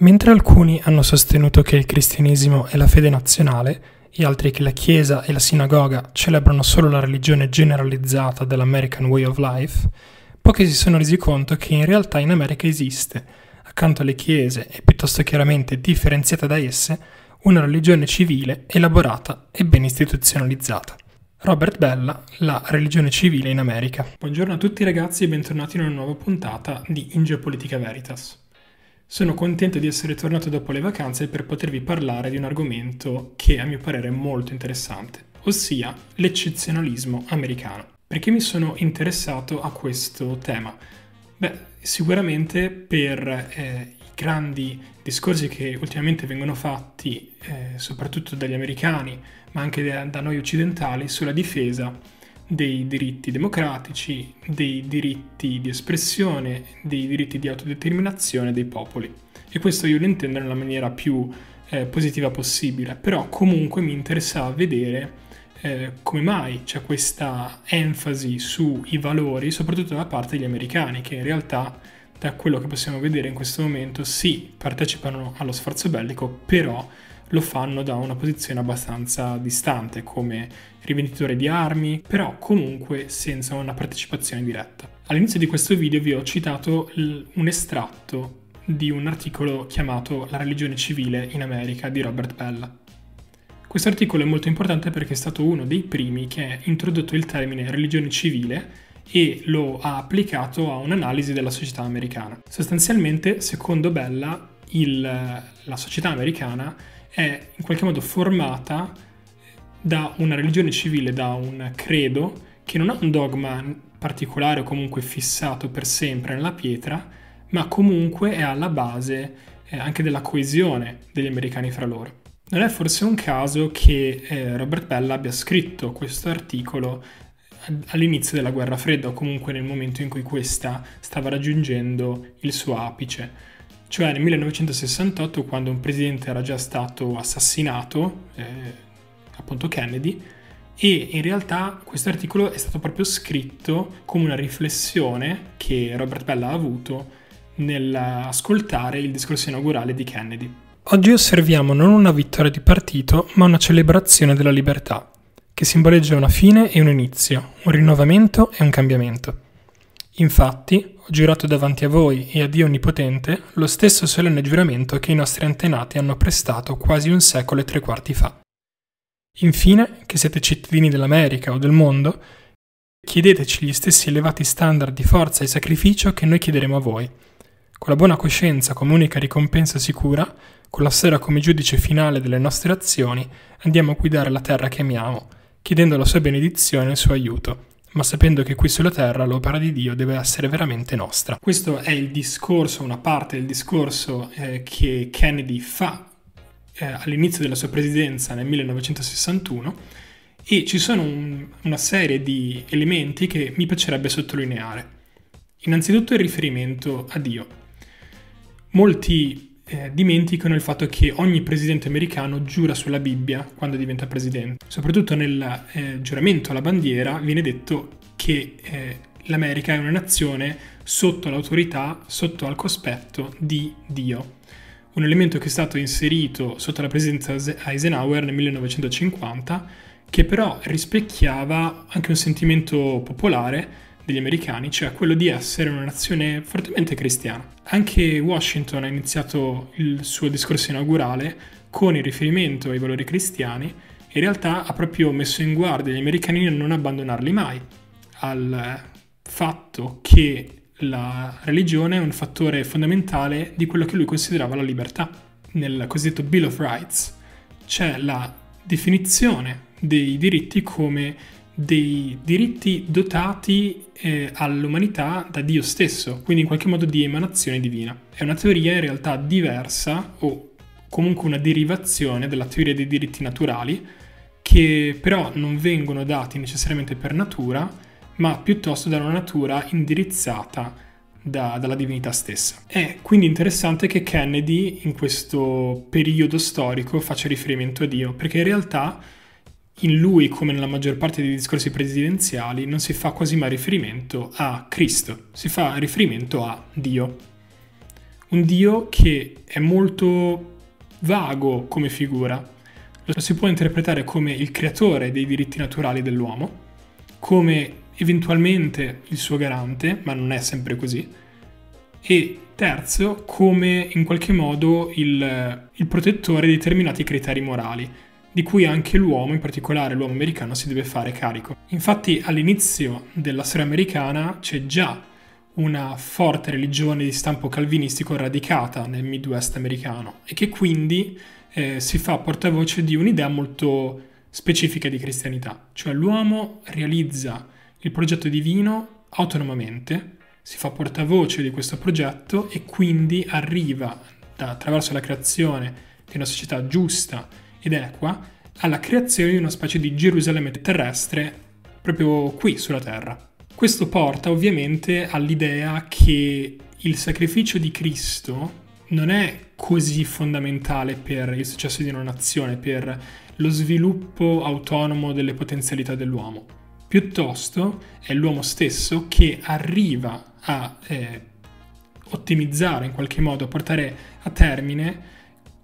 Mentre alcuni hanno sostenuto che il cristianesimo è la fede nazionale, e altri che la Chiesa e la sinagoga celebrano solo la religione generalizzata dell'American Way of Life, pochi si sono resi conto che in realtà in America esiste, accanto alle chiese e piuttosto chiaramente differenziata da esse, una religione civile elaborata e ben istituzionalizzata. Robert Bella, la religione civile in America. Buongiorno a tutti ragazzi e bentornati in una nuova puntata di In Geopolitica Veritas. Sono contento di essere tornato dopo le vacanze per potervi parlare di un argomento che a mio parere è molto interessante, ossia l'eccezionalismo americano. Perché mi sono interessato a questo tema? Beh, sicuramente per eh, i grandi discorsi che ultimamente vengono fatti, eh, soprattutto dagli americani, ma anche da, da noi occidentali, sulla difesa dei diritti democratici, dei diritti di espressione, dei diritti di autodeterminazione dei popoli. E questo io lo intendo nella maniera più eh, positiva possibile, però comunque mi interessava vedere eh, come mai c'è questa enfasi sui valori, soprattutto da parte degli americani, che in realtà da quello che possiamo vedere in questo momento sì, partecipano allo sforzo bellico, però lo fanno da una posizione abbastanza distante come rivenditore di armi, però comunque senza una partecipazione diretta. All'inizio di questo video vi ho citato un estratto di un articolo chiamato La religione civile in America di Robert Bella. Questo articolo è molto importante perché è stato uno dei primi che ha introdotto il termine religione civile e lo ha applicato a un'analisi della società americana. Sostanzialmente, secondo Bella, il, la società americana è in qualche modo formata da una religione civile, da un credo che non ha un dogma particolare o comunque fissato per sempre nella pietra, ma comunque è alla base eh, anche della coesione degli americani fra loro. Non è forse un caso che eh, Robert Bell abbia scritto questo articolo all'inizio della guerra fredda o comunque nel momento in cui questa stava raggiungendo il suo apice cioè nel 1968 quando un presidente era già stato assassinato, eh, appunto Kennedy, e in realtà questo articolo è stato proprio scritto come una riflessione che Robert Bell ha avuto nell'ascoltare il discorso inaugurale di Kennedy. Oggi osserviamo non una vittoria di partito, ma una celebrazione della libertà, che simboleggia una fine e un inizio, un rinnovamento e un cambiamento. Infatti, ho giurato davanti a voi e a Dio Onnipotente lo stesso solenne giuramento che i nostri antenati hanno prestato quasi un secolo e tre quarti fa. Infine, che siete cittadini dell'America o del mondo, chiedeteci gli stessi elevati standard di forza e sacrificio che noi chiederemo a voi. Con la buona coscienza come unica ricompensa sicura, con la sera come giudice finale delle nostre azioni, andiamo a guidare la terra che amiamo, chiedendo la sua benedizione e il suo aiuto ma sapendo che qui sulla terra l'opera di Dio deve essere veramente nostra. Questo è il discorso, una parte del discorso eh, che Kennedy fa eh, all'inizio della sua presidenza nel 1961 e ci sono un, una serie di elementi che mi piacerebbe sottolineare. Innanzitutto il riferimento a Dio. Molti eh, dimenticano il fatto che ogni presidente americano giura sulla Bibbia quando diventa presidente. Soprattutto nel eh, giuramento alla bandiera viene detto che eh, l'America è una nazione sotto l'autorità, sotto al cospetto di Dio. Un elemento che è stato inserito sotto la presidenza Eisenhower nel 1950, che però rispecchiava anche un sentimento popolare degli americani, cioè quello di essere una nazione fortemente cristiana. Anche Washington ha iniziato il suo discorso inaugurale con il riferimento ai valori cristiani in realtà ha proprio messo in guardia gli americani a non abbandonarli mai, al fatto che la religione è un fattore fondamentale di quello che lui considerava la libertà. Nel cosiddetto Bill of Rights c'è la definizione dei diritti come dei diritti dotati eh, all'umanità da Dio stesso, quindi in qualche modo di emanazione divina. È una teoria in realtà diversa o comunque una derivazione della teoria dei diritti naturali che però non vengono dati necessariamente per natura, ma piuttosto da una natura indirizzata da, dalla divinità stessa. È quindi interessante che Kennedy in questo periodo storico faccia riferimento a Dio, perché in realtà in lui, come nella maggior parte dei discorsi presidenziali, non si fa quasi mai riferimento a Cristo, si fa riferimento a Dio. Un Dio che è molto vago come figura. Lo si può interpretare come il creatore dei diritti naturali dell'uomo, come eventualmente il suo garante, ma non è sempre così, e terzo, come in qualche modo il, il protettore di determinati criteri morali, di cui anche l'uomo, in particolare l'uomo americano, si deve fare carico. Infatti all'inizio della storia americana c'è già una forte religione di stampo calvinistico radicata nel Midwest americano e che quindi eh, si fa portavoce di un'idea molto specifica di cristianità, cioè l'uomo realizza il progetto divino autonomamente, si fa portavoce di questo progetto e quindi arriva da, attraverso la creazione di una società giusta ed equa alla creazione di una specie di Gerusalemme terrestre proprio qui sulla Terra. Questo porta ovviamente all'idea che il sacrificio di Cristo non è così fondamentale per il successo di una nazione, per lo sviluppo autonomo delle potenzialità dell'uomo. Piuttosto è l'uomo stesso che arriva a eh, ottimizzare in qualche modo, a portare a termine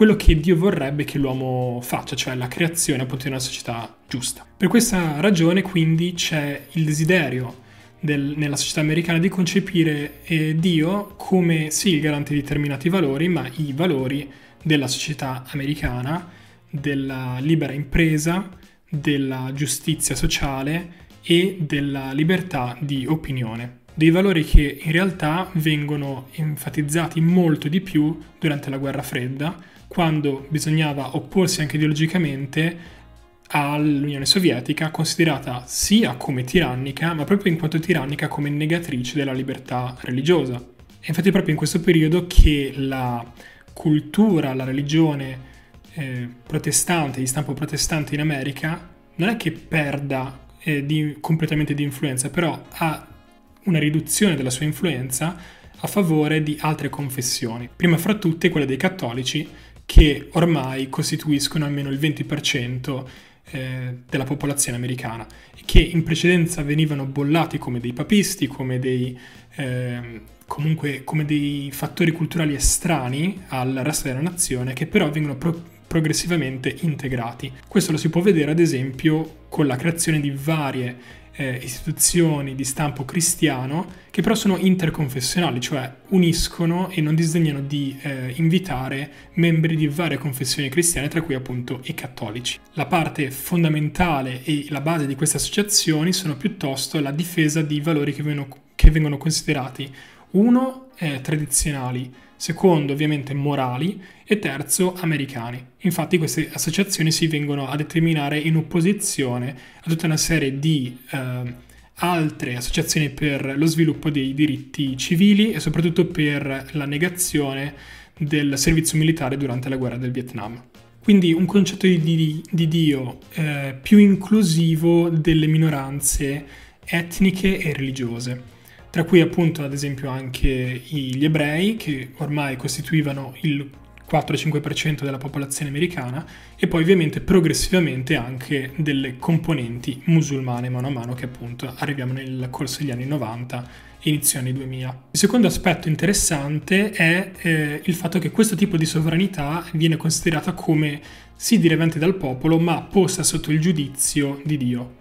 quello che Dio vorrebbe che l'uomo faccia, cioè la creazione appunto di una società giusta. Per questa ragione quindi c'è il desiderio del, nella società americana di concepire eh, Dio come sì il garante di determinati valori, ma i valori della società americana, della libera impresa, della giustizia sociale e della libertà di opinione. Dei valori che in realtà vengono enfatizzati molto di più durante la guerra fredda, quando bisognava opporsi anche ideologicamente all'Unione Sovietica, considerata sia come tirannica, ma proprio in quanto tirannica come negatrice della libertà religiosa. E infatti è proprio in questo periodo che la cultura, la religione eh, protestante, di stampo protestante in America, non è che perda eh, di, completamente di influenza, però ha una riduzione della sua influenza a favore di altre confessioni, prima fra tutte quelle dei cattolici, che ormai costituiscono almeno il 20% eh, della popolazione americana, che in precedenza venivano bollati come dei papisti, come dei, eh, comunque come dei fattori culturali estranei al resto della nazione, che però vengono pro- progressivamente integrati. Questo lo si può vedere ad esempio con la creazione di varie eh, istituzioni di stampo cristiano che però sono interconfessionali, cioè uniscono e non disdegnano di eh, invitare membri di varie confessioni cristiane, tra cui appunto i cattolici. La parte fondamentale e la base di queste associazioni sono piuttosto la difesa di valori che vengono, che vengono considerati uno, eh, tradizionali, secondo ovviamente morali e terzo americani. Infatti queste associazioni si vengono a determinare in opposizione a tutta una serie di eh, altre associazioni per lo sviluppo dei diritti civili e soprattutto per la negazione del servizio militare durante la guerra del Vietnam. Quindi un concetto di, di, di Dio eh, più inclusivo delle minoranze etniche e religiose tra cui appunto ad esempio anche gli ebrei che ormai costituivano il 4-5% della popolazione americana e poi ovviamente progressivamente anche delle componenti musulmane mano a mano che appunto arriviamo nel corso degli anni 90 inizio anni 2000. Il secondo aspetto interessante è eh, il fatto che questo tipo di sovranità viene considerata come sì direvente dal popolo ma posta sotto il giudizio di Dio.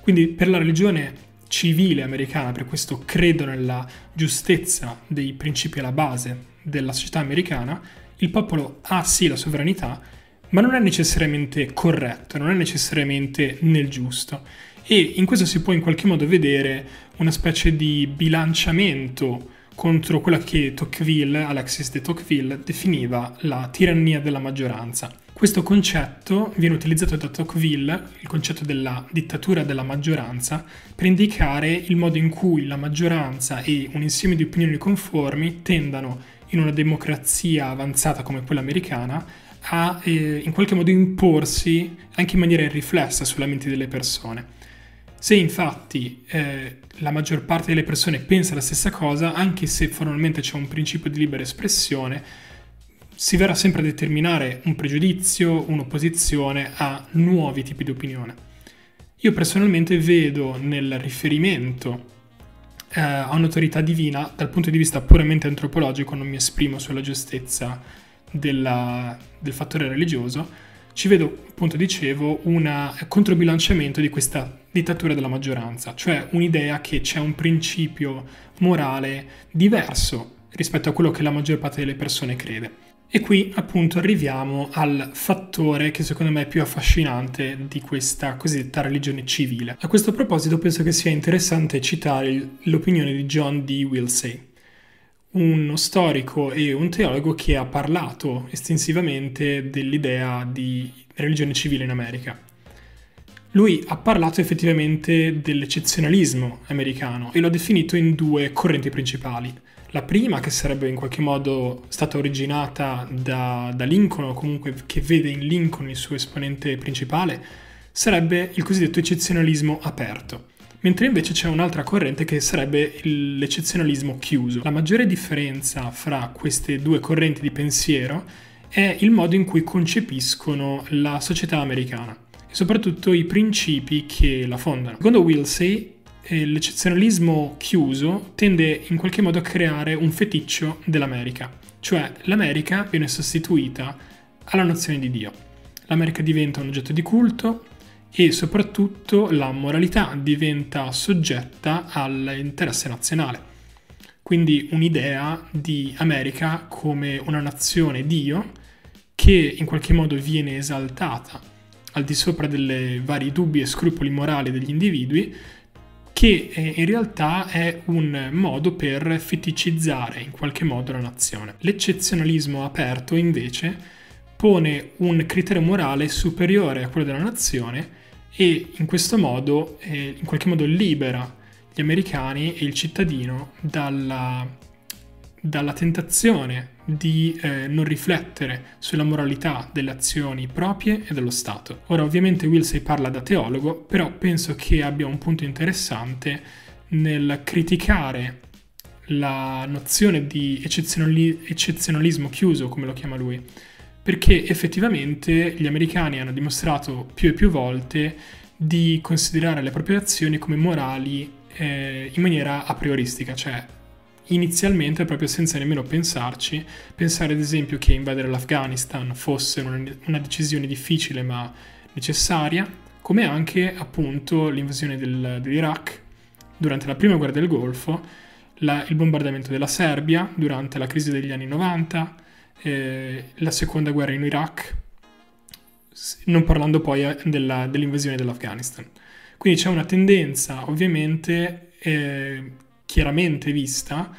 Quindi per la religione civile americana, per questo credo nella giustezza dei principi alla base della società americana, il popolo ha sì la sovranità, ma non è necessariamente corretto, non è necessariamente nel giusto. E in questo si può in qualche modo vedere una specie di bilanciamento contro quella che Tocqueville, Alexis de Tocqueville, definiva la tirannia della maggioranza. Questo concetto viene utilizzato da Tocqueville, il concetto della dittatura della maggioranza, per indicare il modo in cui la maggioranza e un insieme di opinioni conformi tendano, in una democrazia avanzata come quella americana, a eh, in qualche modo imporsi anche in maniera irriflessa sulla mente delle persone. Se infatti eh, la maggior parte delle persone pensa la stessa cosa, anche se formalmente c'è un principio di libera espressione, si verrà sempre a determinare un pregiudizio, un'opposizione a nuovi tipi di opinione. Io personalmente vedo nel riferimento eh, ha un'autorità divina dal punto di vista puramente antropologico, non mi esprimo sulla giustezza della, del fattore religioso, ci vedo, appunto dicevo, un controbilanciamento di questa dittatura della maggioranza, cioè un'idea che c'è un principio morale diverso rispetto a quello che la maggior parte delle persone crede. E qui appunto arriviamo al fattore che secondo me è più affascinante di questa cosiddetta religione civile. A questo proposito penso che sia interessante citare l'opinione di John D. Wilsey, uno storico e un teologo che ha parlato estensivamente dell'idea di religione civile in America. Lui ha parlato effettivamente dell'eccezionalismo americano e lo ha definito in due correnti principali. La prima, che sarebbe in qualche modo stata originata da, da Lincoln, o comunque che vede in Lincoln il suo esponente principale, sarebbe il cosiddetto eccezionalismo aperto mentre invece c'è un'altra corrente che sarebbe l'eccezionalismo chiuso. La maggiore differenza fra queste due correnti di pensiero è il modo in cui concepiscono la società americana e soprattutto i principi che la fondano. Secondo Wilsey, l'eccezionalismo chiuso tende in qualche modo a creare un feticcio dell'America, cioè l'America viene sostituita alla nozione di Dio. L'America diventa un oggetto di culto, e soprattutto la moralità diventa soggetta all'interesse nazionale. Quindi un'idea di America come una nazione Dio che in qualche modo viene esaltata al di sopra delle vari dubbi e scrupoli morali degli individui, che eh, in realtà è un modo per feticizzare in qualche modo la nazione. L'eccezionalismo aperto invece pone un criterio morale superiore a quello della nazione e in questo modo eh, in qualche modo libera gli americani e il cittadino dalla, dalla tentazione di eh, non riflettere sulla moralità delle azioni proprie e dello Stato. Ora ovviamente Wilsey parla da teologo, però penso che abbia un punto interessante nel criticare la nozione di eccezionali- eccezionalismo chiuso, come lo chiama lui, perché effettivamente gli americani hanno dimostrato più e più volte di considerare le proprie azioni come morali eh, in maniera a prioristica, cioè inizialmente proprio senza nemmeno pensarci, pensare ad esempio che invadere l'Afghanistan fosse una, decisione difficile ma necessaria, come anche appunto l'invasione del, dell'Iraq durante la prima guerra del Golfo, la, il bombardamento della Serbia durante la crisi degli anni 90, eh, la seconda guerra in Iraq, non parlando poi eh, della, dell'invasione dell'Afghanistan. Quindi c'è una tendenza ovviamente eh, chiaramente vista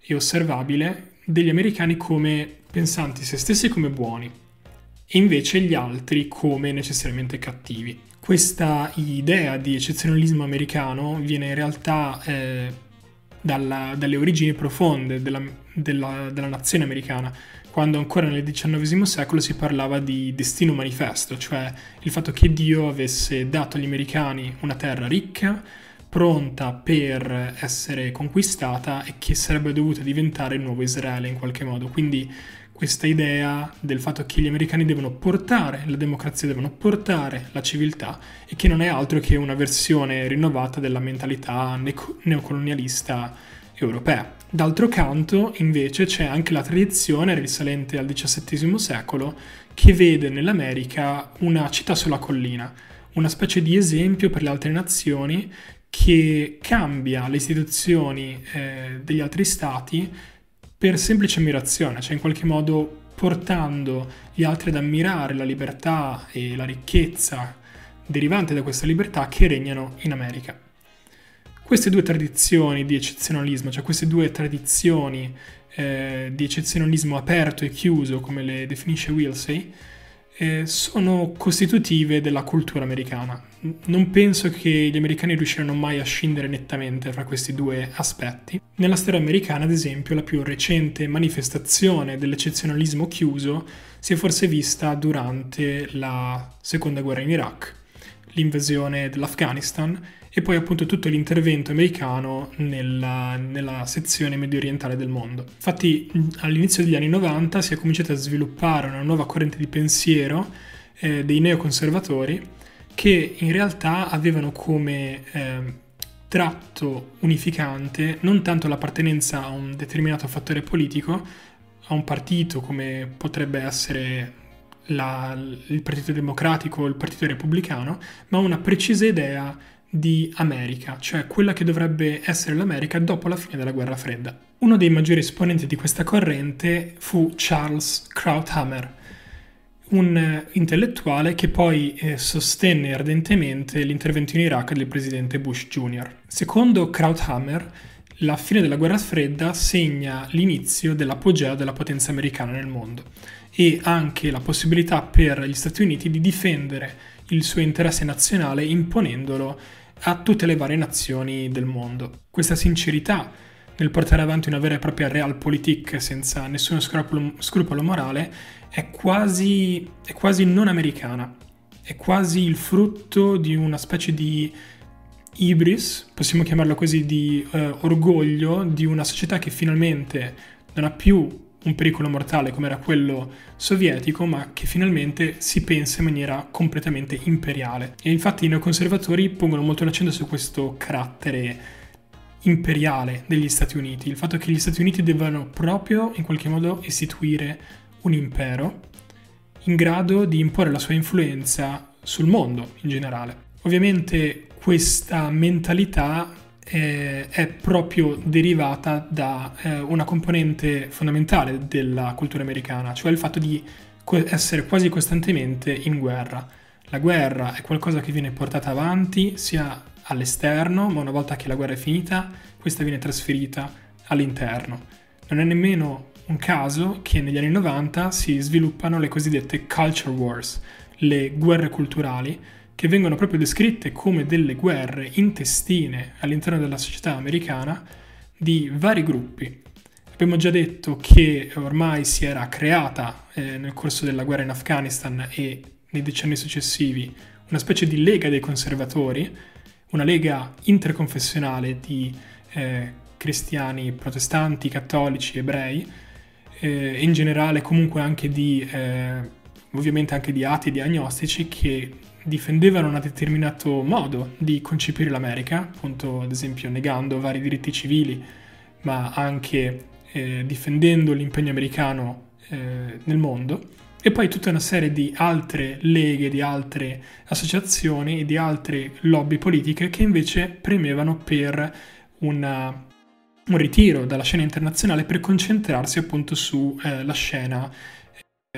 e osservabile degli americani come pensanti se stessi come buoni e invece gli altri come necessariamente cattivi. Questa idea di eccezionalismo americano viene in realtà eh, dalla, dalle origini profonde della, della, della nazione americana, quando ancora nel XIX secolo si parlava di destino manifesto, cioè il fatto che Dio avesse dato agli americani una terra ricca, pronta per essere conquistata e che sarebbe dovuta diventare il nuovo Israele in qualche modo. Quindi questa idea del fatto che gli americani devono portare la democrazia, devono portare la civiltà e che non è altro che una versione rinnovata della mentalità neocolonialista europea. D'altro canto, invece, c'è anche la tradizione risalente al XVII secolo che vede nell'America una città sulla collina, una specie di esempio per le altre nazioni che cambia le istituzioni eh, degli altri stati per semplice ammirazione, cioè in qualche modo portando gli altri ad ammirare la libertà e la ricchezza derivante da questa libertà che regnano in America. Queste due tradizioni di eccezionalismo, cioè queste due tradizioni eh, di eccezionalismo aperto e chiuso, come le definisce Wilsey, eh, sono costitutive della cultura americana. Non penso che gli americani riusciranno mai a scindere nettamente fra questi due aspetti. Nella storia americana, ad esempio, la più recente manifestazione dell'eccezionalismo chiuso si è forse vista durante la seconda guerra in Iraq, l'invasione dell'Afghanistan e poi appunto tutto l'intervento americano nella, nella, sezione medio orientale del mondo. Infatti all'inizio degli anni 90 si è cominciata a sviluppare una nuova corrente di pensiero eh, dei neoconservatori che in realtà avevano come eh, tratto unificante non tanto l'appartenenza a un determinato fattore politico, a un partito come potrebbe essere la, il Partito Democratico o il Partito Repubblicano, ma una precisa idea di America, cioè quella che dovrebbe essere l'America dopo la fine della guerra fredda. Uno dei maggiori esponenti di questa corrente fu Charles Krauthammer, un eh, intellettuale che poi eh, sostenne ardentemente l'intervento in Iraq del presidente Bush Jr. Secondo Krauthammer, la fine della guerra fredda segna l'inizio dell'apogeo della potenza americana nel mondo e anche la possibilità per gli Stati Uniti di difendere il suo interesse nazionale imponendolo a tutte le varie nazioni del mondo. Questa sincerità nel portare avanti una vera e propria realpolitik senza nessuno scrupolo, scrupolo morale è quasi, è quasi non americana, è quasi il frutto di una specie di ibris, possiamo chiamarlo così, di eh, orgoglio di una società che finalmente non ha più un pericolo mortale come era quello sovietico, ma che finalmente si pensa in maniera completamente imperiale. E infatti i neoconservatori pongono molto l'accento su questo carattere imperiale degli Stati Uniti, il fatto che gli Stati Uniti devono proprio in qualche modo istituire un impero in grado di imporre la sua influenza sul mondo in generale. Ovviamente questa mentalità è, è proprio derivata da eh, una componente fondamentale della cultura americana, cioè il fatto di essere quasi costantemente in guerra. La guerra è qualcosa che viene portata avanti sia all'esterno, ma una volta che la guerra è finita, questa viene trasferita all'interno. Non è nemmeno un caso che negli anni 90 si sviluppano le cosiddette culture wars, le guerre culturali, che vengono proprio descritte come delle guerre intestine all'interno della società americana di vari gruppi. Abbiamo già detto che ormai si era creata eh, nel corso della guerra in Afghanistan e nei decenni successivi una specie di lega dei conservatori, una lega interconfessionale di eh, cristiani, protestanti, cattolici, ebrei, eh, in generale comunque anche di, eh, ovviamente anche di atei, di agnostici che difendevano un determinato modo di concepire l'America, appunto ad esempio negando vari diritti civili, ma anche eh, difendendo l'impegno americano eh, nel mondo, e poi tutta una serie di altre leghe, di altre associazioni e di altre lobby politiche che invece premevano per una, un ritiro dalla scena internazionale per concentrarsi appunto sulla eh, scena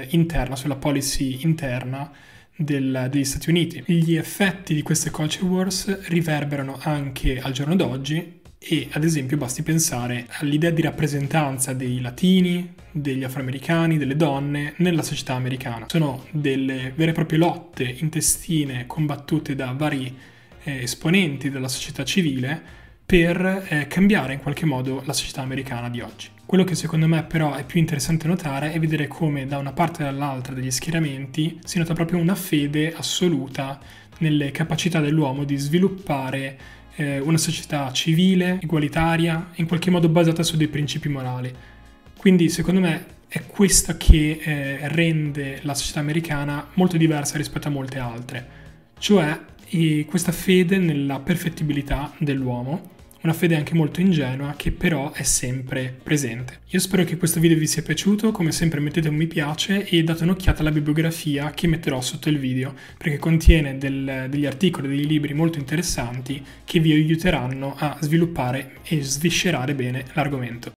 interna, sulla policy interna del, degli Stati Uniti. Gli effetti di queste culture wars riverberano anche al giorno d'oggi e ad esempio basti pensare all'idea di rappresentanza dei latini, degli afroamericani, delle donne nella società americana. Sono delle vere e proprie lotte intestine combattute da vari eh, esponenti della società civile per eh, cambiare in qualche modo la società americana di oggi. Quello che secondo me però è più interessante notare è vedere come da una parte e dall'altra degli schieramenti si nota proprio una fede assoluta nelle capacità dell'uomo di sviluppare eh, una società civile, egualitaria, in qualche modo basata su dei principi morali. Quindi secondo me è questa che eh, rende la società americana molto diversa rispetto a molte altre, cioè questa fede nella perfettibilità dell'uomo una fede anche molto ingenua che però è sempre presente. Io spero che questo video vi sia piaciuto, come sempre mettete un mi piace e date un'occhiata alla bibliografia che metterò sotto il video, perché contiene del, degli articoli, dei libri molto interessanti che vi aiuteranno a sviluppare e sviscerare bene l'argomento.